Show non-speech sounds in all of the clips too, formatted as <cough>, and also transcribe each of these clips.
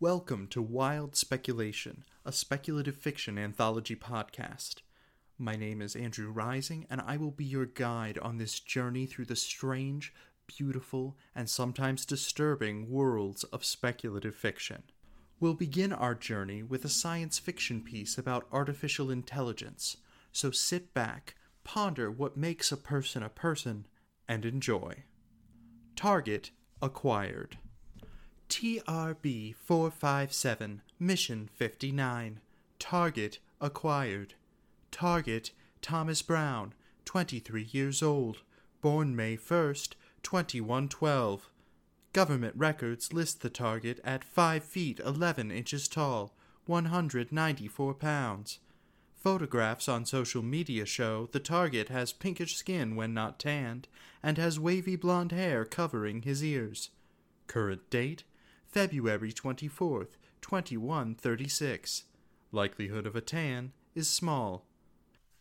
Welcome to Wild Speculation, a speculative fiction anthology podcast. My name is Andrew Rising, and I will be your guide on this journey through the strange, beautiful, and sometimes disturbing worlds of speculative fiction. We'll begin our journey with a science fiction piece about artificial intelligence, so sit back, ponder what makes a person a person, and enjoy. Target acquired. TRB 457, Mission 59. Target acquired. Target Thomas Brown, 23 years old, born May 1st, 2112. Government records list the target at 5 feet 11 inches tall, 194 pounds. Photographs on social media show the target has pinkish skin when not tanned and has wavy blonde hair covering his ears. Current date February 24th, 2136. Likelihood of a tan is small.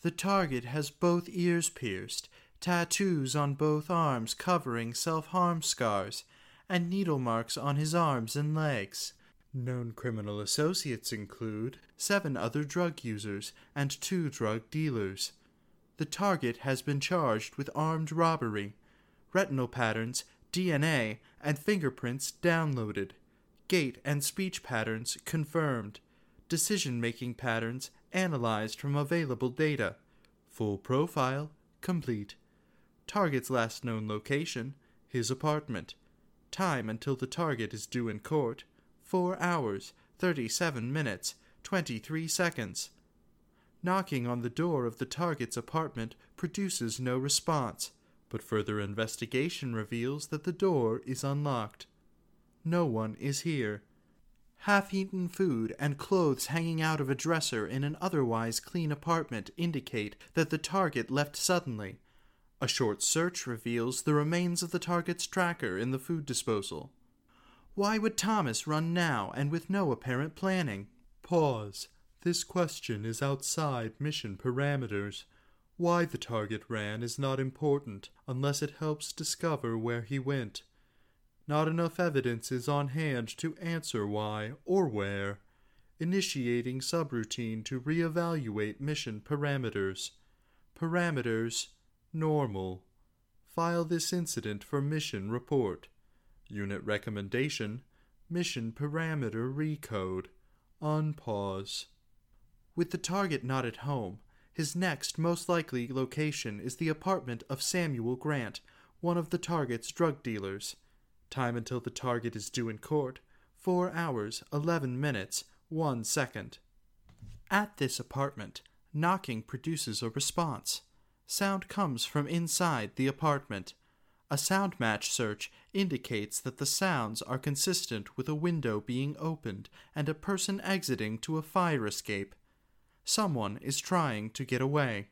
The target has both ears pierced, tattoos on both arms covering self harm scars, and needle marks on his arms and legs. Known criminal associates include seven other drug users and two drug dealers. The target has been charged with armed robbery. Retinal patterns, DNA, and fingerprints downloaded. Gait and speech patterns confirmed. Decision making patterns analyzed from available data. Full profile complete. Target's last known location his apartment. Time until the target is due in court 4 hours, 37 minutes, 23 seconds. Knocking on the door of the target's apartment produces no response, but further investigation reveals that the door is unlocked. No one is here. Half eaten food and clothes hanging out of a dresser in an otherwise clean apartment indicate that the target left suddenly. A short search reveals the remains of the target's tracker in the food disposal. Why would Thomas run now and with no apparent planning? Pause. This question is outside mission parameters. Why the target ran is not important unless it helps discover where he went. Not enough evidence is on hand to answer why or where. Initiating subroutine to reevaluate mission parameters. Parameters normal. File this incident for mission report. Unit recommendation Mission parameter recode. Unpause. With the target not at home, his next most likely location is the apartment of Samuel Grant, one of the target's drug dealers. Time until the target is due in court 4 hours, 11 minutes, 1 second. At this apartment, knocking produces a response. Sound comes from inside the apartment. A sound match search indicates that the sounds are consistent with a window being opened and a person exiting to a fire escape. Someone is trying to get away.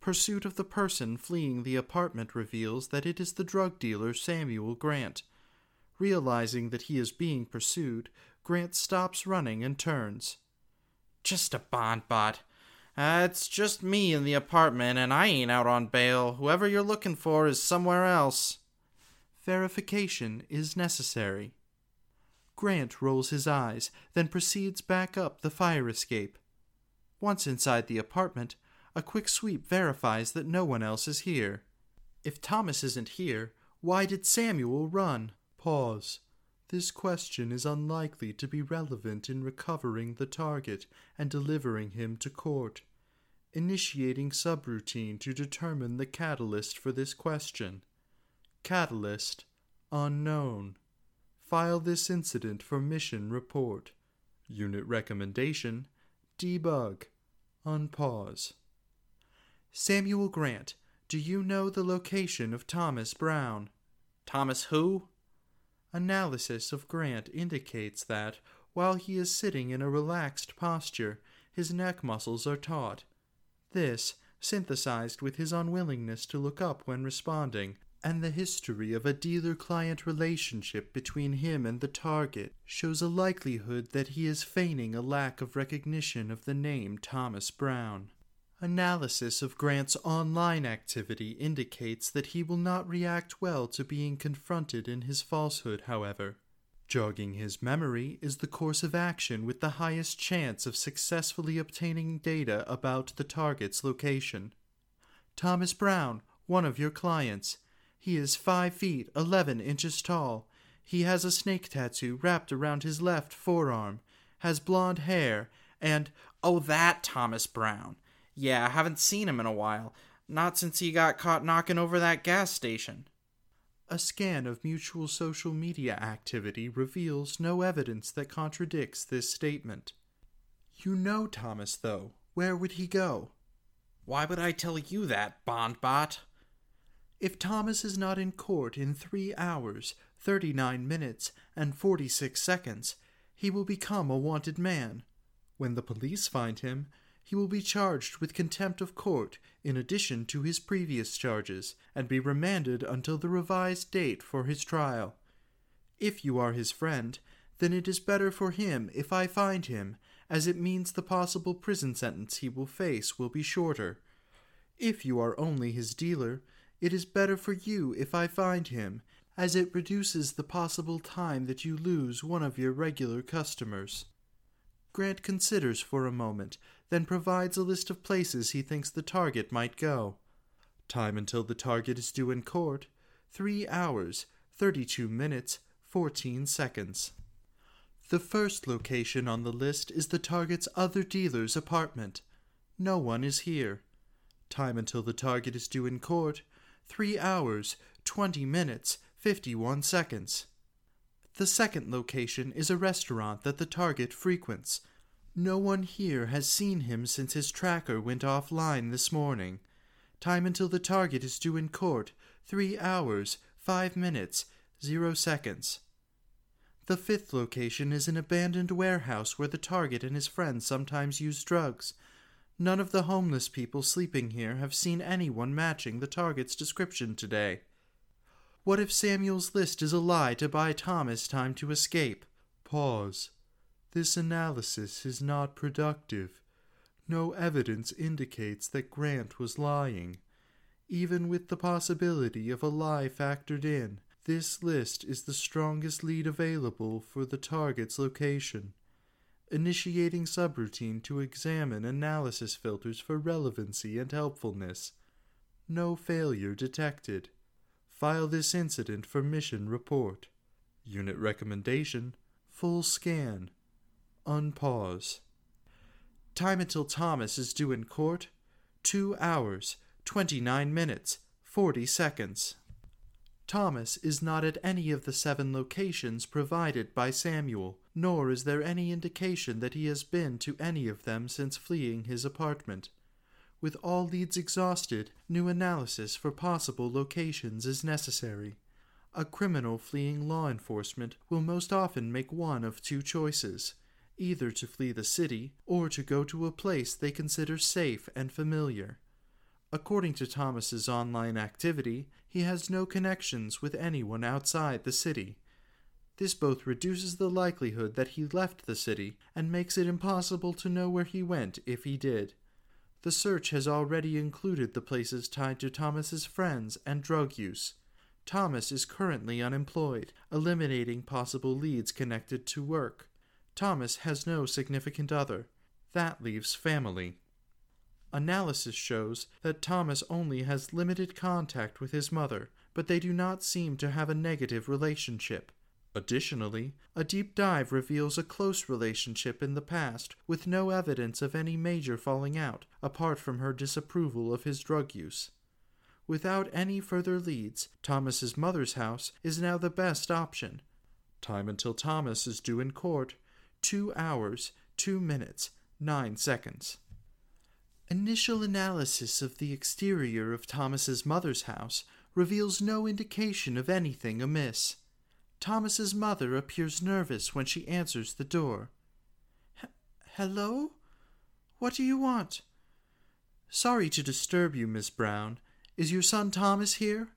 Pursuit of the person fleeing the apartment reveals that it is the drug dealer Samuel Grant. Realizing that he is being pursued, Grant stops running and turns. Just a bond bot. Uh, it's just me in the apartment, and I ain't out on bail. Whoever you're looking for is somewhere else. Verification is necessary. Grant rolls his eyes, then proceeds back up the fire escape. Once inside the apartment, a quick sweep verifies that no one else is here. If Thomas isn't here, why did Samuel run? Pause. This question is unlikely to be relevant in recovering the target and delivering him to court. Initiating subroutine to determine the catalyst for this question. Catalyst unknown. File this incident for mission report. Unit recommendation debug. Unpause. Samuel Grant, do you know the location of Thomas Brown? Thomas who? Analysis of Grant indicates that, while he is sitting in a relaxed posture, his neck muscles are taut. This, synthesized with his unwillingness to look up when responding, and the history of a dealer client relationship between him and the target, shows a likelihood that he is feigning a lack of recognition of the name Thomas Brown. Analysis of Grant's online activity indicates that he will not react well to being confronted in his falsehood, however. Jogging his memory is the course of action with the highest chance of successfully obtaining data about the target's location. Thomas Brown, one of your clients. He is 5 feet 11 inches tall. He has a snake tattoo wrapped around his left forearm, has blond hair, and. Oh, that Thomas Brown. Yeah, I haven't seen him in a while. Not since he got caught knocking over that gas station. A scan of mutual social media activity reveals no evidence that contradicts this statement. You know Thomas, though. Where would he go? Why would I tell you that, Bondbot? If Thomas is not in court in three hours, thirty nine minutes, and forty six seconds, he will become a wanted man. When the police find him, he will be charged with contempt of court in addition to his previous charges, and be remanded until the revised date for his trial. If you are his friend, then it is better for him if I find him, as it means the possible prison sentence he will face will be shorter. If you are only his dealer, it is better for you if I find him, as it reduces the possible time that you lose one of your regular customers. Grant considers for a moment then provides a list of places he thinks the target might go. Time until the target is due in court 3 hours, 32 minutes, 14 seconds. The first location on the list is the target's other dealer's apartment. No one is here. Time until the target is due in court 3 hours, 20 minutes, 51 seconds. The second location is a restaurant that the target frequents. No one here has seen him since his tracker went offline this morning. Time until the target is due in court three hours, five minutes, zero seconds. The fifth location is an abandoned warehouse where the target and his friends sometimes use drugs. None of the homeless people sleeping here have seen anyone matching the target's description today. What if Samuel's list is a lie to buy Thomas time to escape? Pause. This analysis is not productive. No evidence indicates that Grant was lying. Even with the possibility of a lie factored in, this list is the strongest lead available for the target's location. Initiating subroutine to examine analysis filters for relevancy and helpfulness. No failure detected. File this incident for mission report. Unit recommendation Full scan unpause. Time until Thomas is due in court 2 hours, 29 minutes, 40 seconds. Thomas is not at any of the seven locations provided by Samuel, nor is there any indication that he has been to any of them since fleeing his apartment. With all leads exhausted, new analysis for possible locations is necessary. A criminal fleeing law enforcement will most often make one of two choices either to flee the city or to go to a place they consider safe and familiar. According to Thomas's online activity, he has no connections with anyone outside the city. This both reduces the likelihood that he left the city and makes it impossible to know where he went if he did. The search has already included the places tied to Thomas's friends and drug use. Thomas is currently unemployed, eliminating possible leads connected to work. Thomas has no significant other. That leaves family. Analysis shows that Thomas only has limited contact with his mother, but they do not seem to have a negative relationship. Additionally, a deep dive reveals a close relationship in the past with no evidence of any major falling out apart from her disapproval of his drug use. Without any further leads, Thomas's mother's house is now the best option. Time until Thomas is due in court 2 hours, 2 minutes, 9 seconds. Initial analysis of the exterior of Thomas's mother's house reveals no indication of anything amiss. Thomas's mother appears nervous when she answers the door. Hello? What do you want? Sorry to disturb you, Miss Brown. Is your son Thomas here?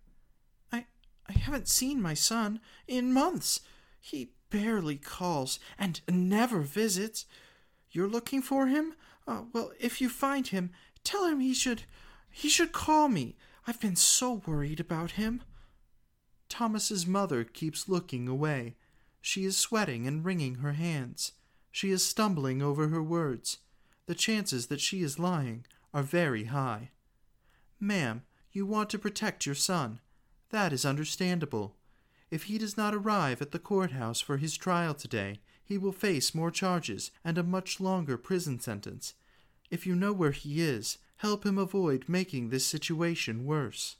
I I haven't seen my son in months. He barely calls and never visits. You're looking for him? Uh, well, if you find him, tell him he should he should call me. I've been so worried about him. Thomas's mother keeps looking away. She is sweating and wringing her hands. She is stumbling over her words. The chances that she is lying are very high. Ma'am, you want to protect your son. That is understandable. If he does not arrive at the courthouse for his trial today, he will face more charges and a much longer prison sentence. If you know where he is, help him avoid making this situation worse.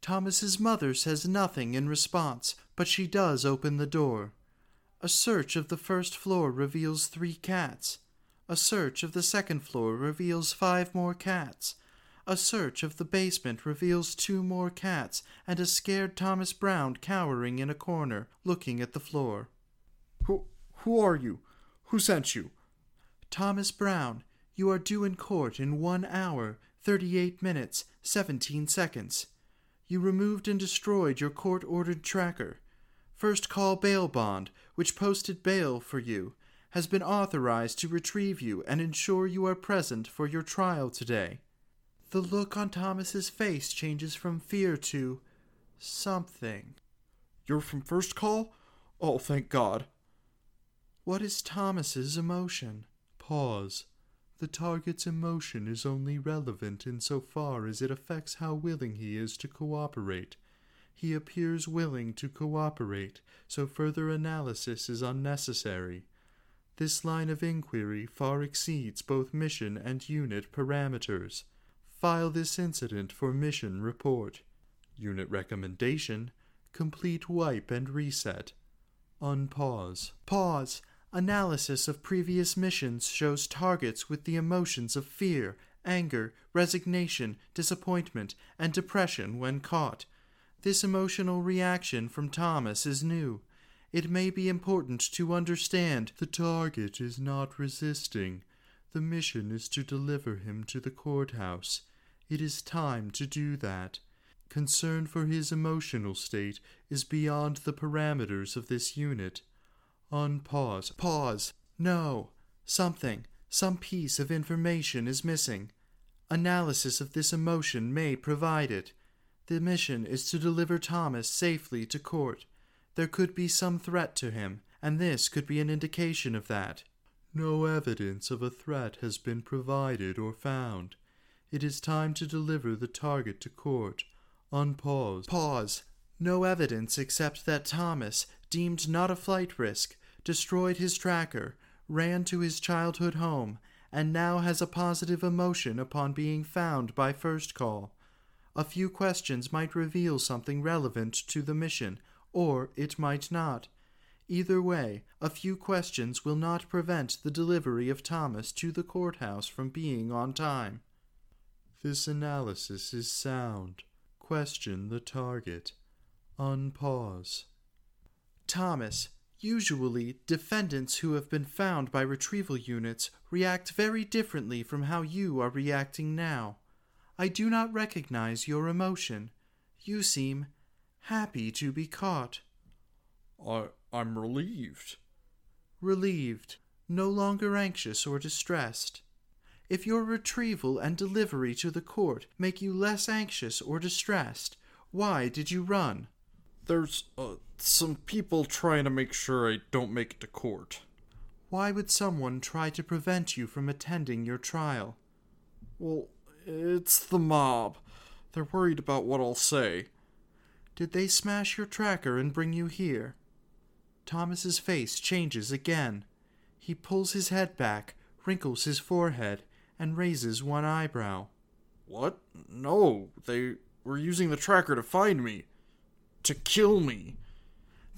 Thomas's mother says nothing in response, but she does open the door. A search of the first floor reveals three cats. A search of the second floor reveals five more cats. A search of the basement reveals two more cats and a scared Thomas Brown cowering in a corner, looking at the floor. Who who are you? Who sent you? Thomas Brown, you are due in court in one hour, thirty eight minutes, seventeen seconds. You removed and destroyed your court ordered tracker. First call bail bond, which posted bail for you, has been authorized to retrieve you and ensure you are present for your trial today. The look on Thomas's face changes from fear to something. You're from First Call? Oh, thank God. What is Thomas's emotion? Pause. The target's emotion is only relevant insofar as it affects how willing he is to cooperate. He appears willing to cooperate, so further analysis is unnecessary. This line of inquiry far exceeds both mission and unit parameters. File this incident for mission report. Unit recommendation complete wipe and reset. Unpause. Pause. Analysis of previous missions shows targets with the emotions of fear, anger, resignation, disappointment, and depression when caught. This emotional reaction from Thomas is new. It may be important to understand the target is not resisting. The mission is to deliver him to the courthouse. It is time to do that. Concern for his emotional state is beyond the parameters of this unit. Unpause. Pause. No. Something, some piece of information is missing. Analysis of this emotion may provide it. The mission is to deliver Thomas safely to court. There could be some threat to him, and this could be an indication of that. No evidence of a threat has been provided or found. It is time to deliver the target to court. Unpause. Pause. No evidence except that Thomas, deemed not a flight risk, destroyed his tracker, ran to his childhood home, and now has a positive emotion upon being found by first call. A few questions might reveal something relevant to the mission, or it might not. Either way, a few questions will not prevent the delivery of Thomas to the courthouse from being on time. This analysis is sound. Question the target. Unpause. Thomas, Usually, defendants who have been found by retrieval units react very differently from how you are reacting now. I do not recognize your emotion. You seem happy to be caught. I, I'm relieved. Relieved, no longer anxious or distressed. If your retrieval and delivery to the court make you less anxious or distressed, why did you run? There's uh, some people trying to make sure I don't make it to court. Why would someone try to prevent you from attending your trial? Well, it's the mob. They're worried about what I'll say. Did they smash your tracker and bring you here? Thomas's face changes again. He pulls his head back, wrinkles his forehead, and raises one eyebrow. What? No, they were using the tracker to find me. To kill me.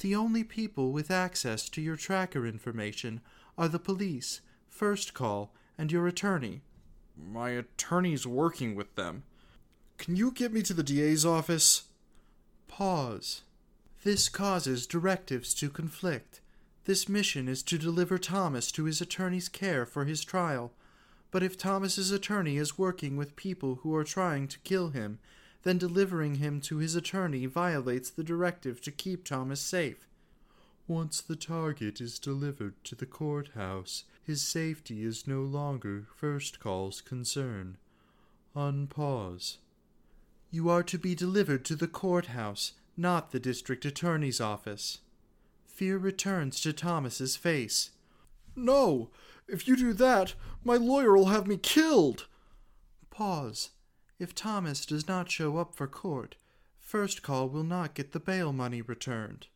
The only people with access to your tracker information are the police, First Call, and your attorney. My attorney's working with them. Can you get me to the DA's office? Pause. This causes directives to conflict. This mission is to deliver Thomas to his attorney's care for his trial. But if Thomas's attorney is working with people who are trying to kill him, then delivering him to his attorney violates the directive to keep Thomas safe. Once the target is delivered to the courthouse, his safety is no longer first call's concern. Unpause. You are to be delivered to the courthouse, not the district attorney's office. Fear returns to Thomas's face. No! If you do that, my lawyer will have me killed! Pause. If Thomas does not show up for court, First Call will not get the bail money returned.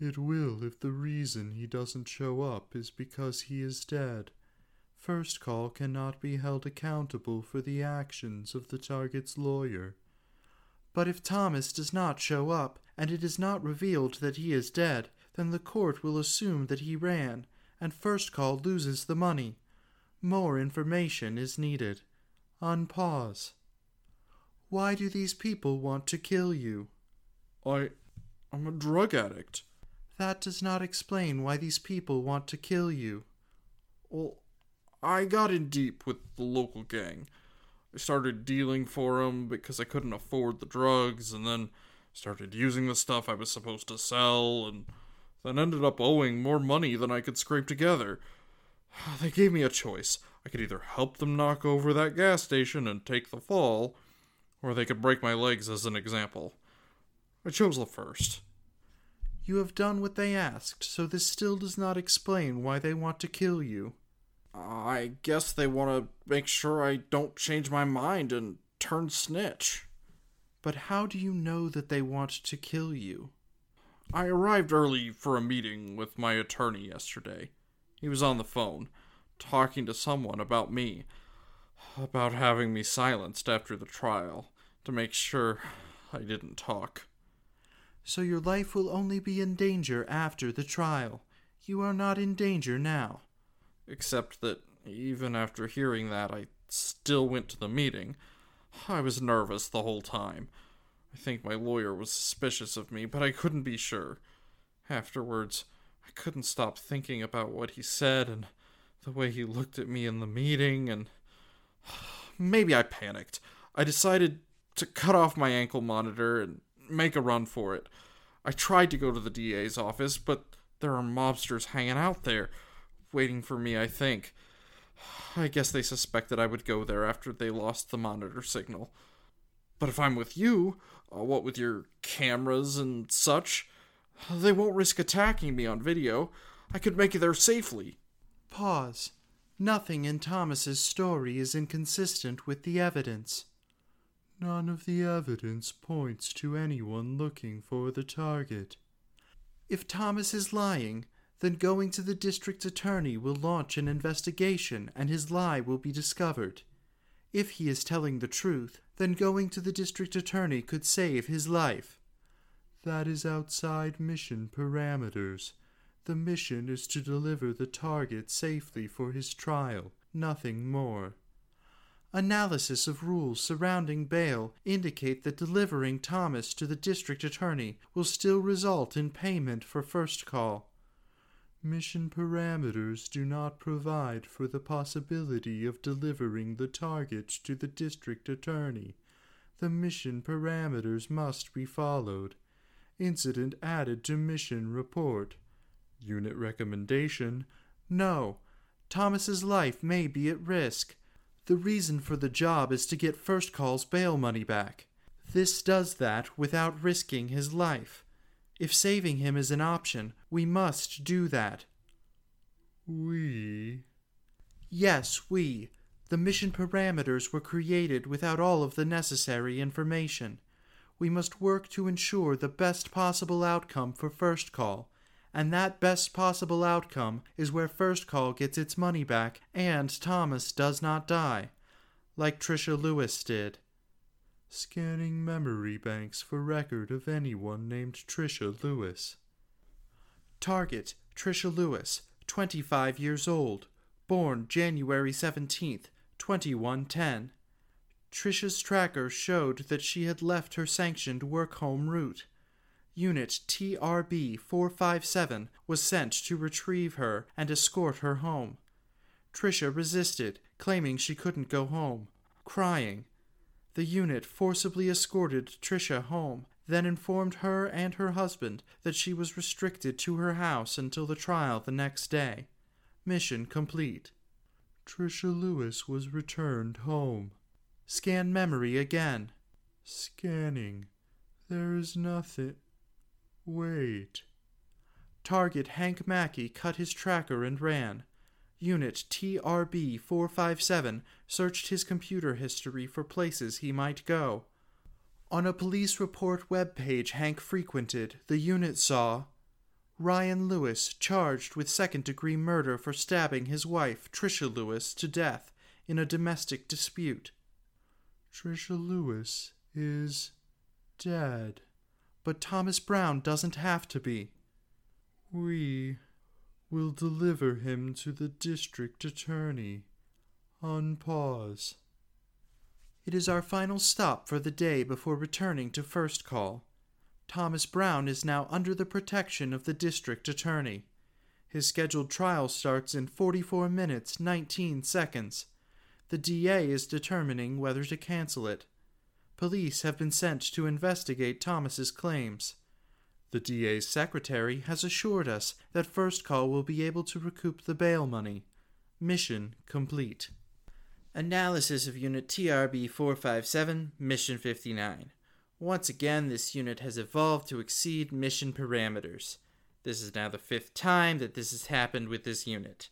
It will if the reason he doesn't show up is because he is dead. First Call cannot be held accountable for the actions of the target's lawyer. But if Thomas does not show up, and it is not revealed that he is dead, then the court will assume that he ran, and First Call loses the money. More information is needed. Unpause. Why do these people want to kill you? I. I'm a drug addict. That does not explain why these people want to kill you. Well, I got in deep with the local gang. I started dealing for 'em because I couldn't afford the drugs, and then started using the stuff I was supposed to sell, and then ended up owing more money than I could scrape together. <sighs> They gave me a choice. I could either help them knock over that gas station and take the fall, or they could break my legs as an example. I chose the first. You have done what they asked, so this still does not explain why they want to kill you. I guess they want to make sure I don't change my mind and turn snitch. But how do you know that they want to kill you? I arrived early for a meeting with my attorney yesterday. He was on the phone, talking to someone about me, about having me silenced after the trial, to make sure I didn't talk. So your life will only be in danger after the trial. You are not in danger now. Except that even after hearing that, I still went to the meeting. I was nervous the whole time. I think my lawyer was suspicious of me, but I couldn't be sure. Afterwards, I couldn't stop thinking about what he said and the way he looked at me in the meeting, and <sighs> maybe I panicked. I decided to cut off my ankle monitor and make a run for it. I tried to go to the DA's office, but there are mobsters hanging out there, waiting for me, I think. <sighs> I guess they suspected I would go there after they lost the monitor signal. But if I'm with you, uh, what with your cameras and such, they won't risk attacking me on video. I could make it there safely. Pause. Nothing in Thomas's story is inconsistent with the evidence. None of the evidence points to anyone looking for the target. If Thomas is lying, then going to the district attorney will launch an investigation and his lie will be discovered. If he is telling the truth, then going to the district attorney could save his life. That is outside mission parameters. The mission is to deliver the target safely for his trial, nothing more. Analysis of rules surrounding bail indicate that delivering Thomas to the district attorney will still result in payment for first call. Mission parameters do not provide for the possibility of delivering the target to the district attorney. The mission parameters must be followed. Incident added to mission report. Unit recommendation No. Thomas's life may be at risk. The reason for the job is to get First Call's bail money back. This does that without risking his life. If saving him is an option, we must do that. We. Yes, we. The mission parameters were created without all of the necessary information. We must work to ensure the best possible outcome for First Call, and that best possible outcome is where First Call gets its money back and Thomas does not die, like Trisha Lewis did. Scanning memory banks for record of anyone named Trisha Lewis. Target Trisha Lewis, 25 years old, born January 17th, 2110. Trisha's tracker showed that she had left her sanctioned work home route. Unit TRB 457 was sent to retrieve her and escort her home. Trisha resisted, claiming she couldn't go home, crying. The unit forcibly escorted Tricia home, then informed her and her husband that she was restricted to her house until the trial the next day. Mission complete. Tricia Lewis was returned home. Scan memory again. Scanning. There is nothing. Wait. Target Hank Mackey cut his tracker and ran. Unit TRB 457 searched his computer history for places he might go. On a police report web page Hank frequented, the unit saw Ryan Lewis charged with second degree murder for stabbing his wife, Tricia Lewis, to death in a domestic dispute. Tricia Lewis is dead. But Thomas Brown doesn't have to be. We will deliver him to the district attorney unpause. It is our final stop for the day before returning to first call. Thomas Brown is now under the protection of the district attorney. His scheduled trial starts in 44 minutes 19 seconds. The DA is determining whether to cancel it. Police have been sent to investigate Thomas's claims. The DA's secretary has assured us that First Call will be able to recoup the bail money. Mission complete. Analysis of Unit TRB 457, Mission 59. Once again, this unit has evolved to exceed mission parameters. This is now the fifth time that this has happened with this unit.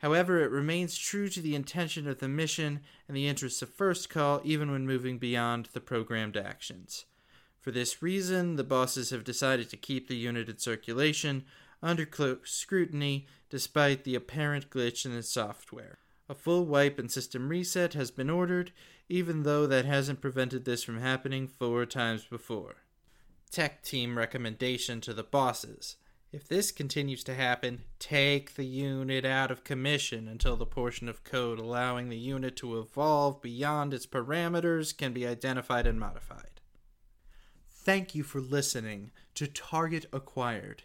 However, it remains true to the intention of the mission and the interests of First Call even when moving beyond the programmed actions. For this reason, the bosses have decided to keep the unit in circulation under close scrutiny despite the apparent glitch in the software. A full wipe and system reset has been ordered, even though that hasn't prevented this from happening four times before. Tech team recommendation to the bosses. If this continues to happen, take the unit out of commission until the portion of code allowing the unit to evolve beyond its parameters can be identified and modified. Thank you for listening to Target Acquired.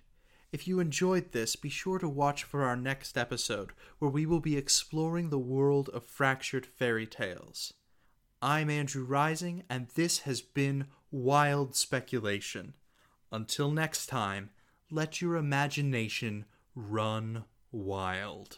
If you enjoyed this, be sure to watch for our next episode, where we will be exploring the world of fractured fairy tales. I'm Andrew Rising, and this has been Wild Speculation. Until next time, let your imagination run wild.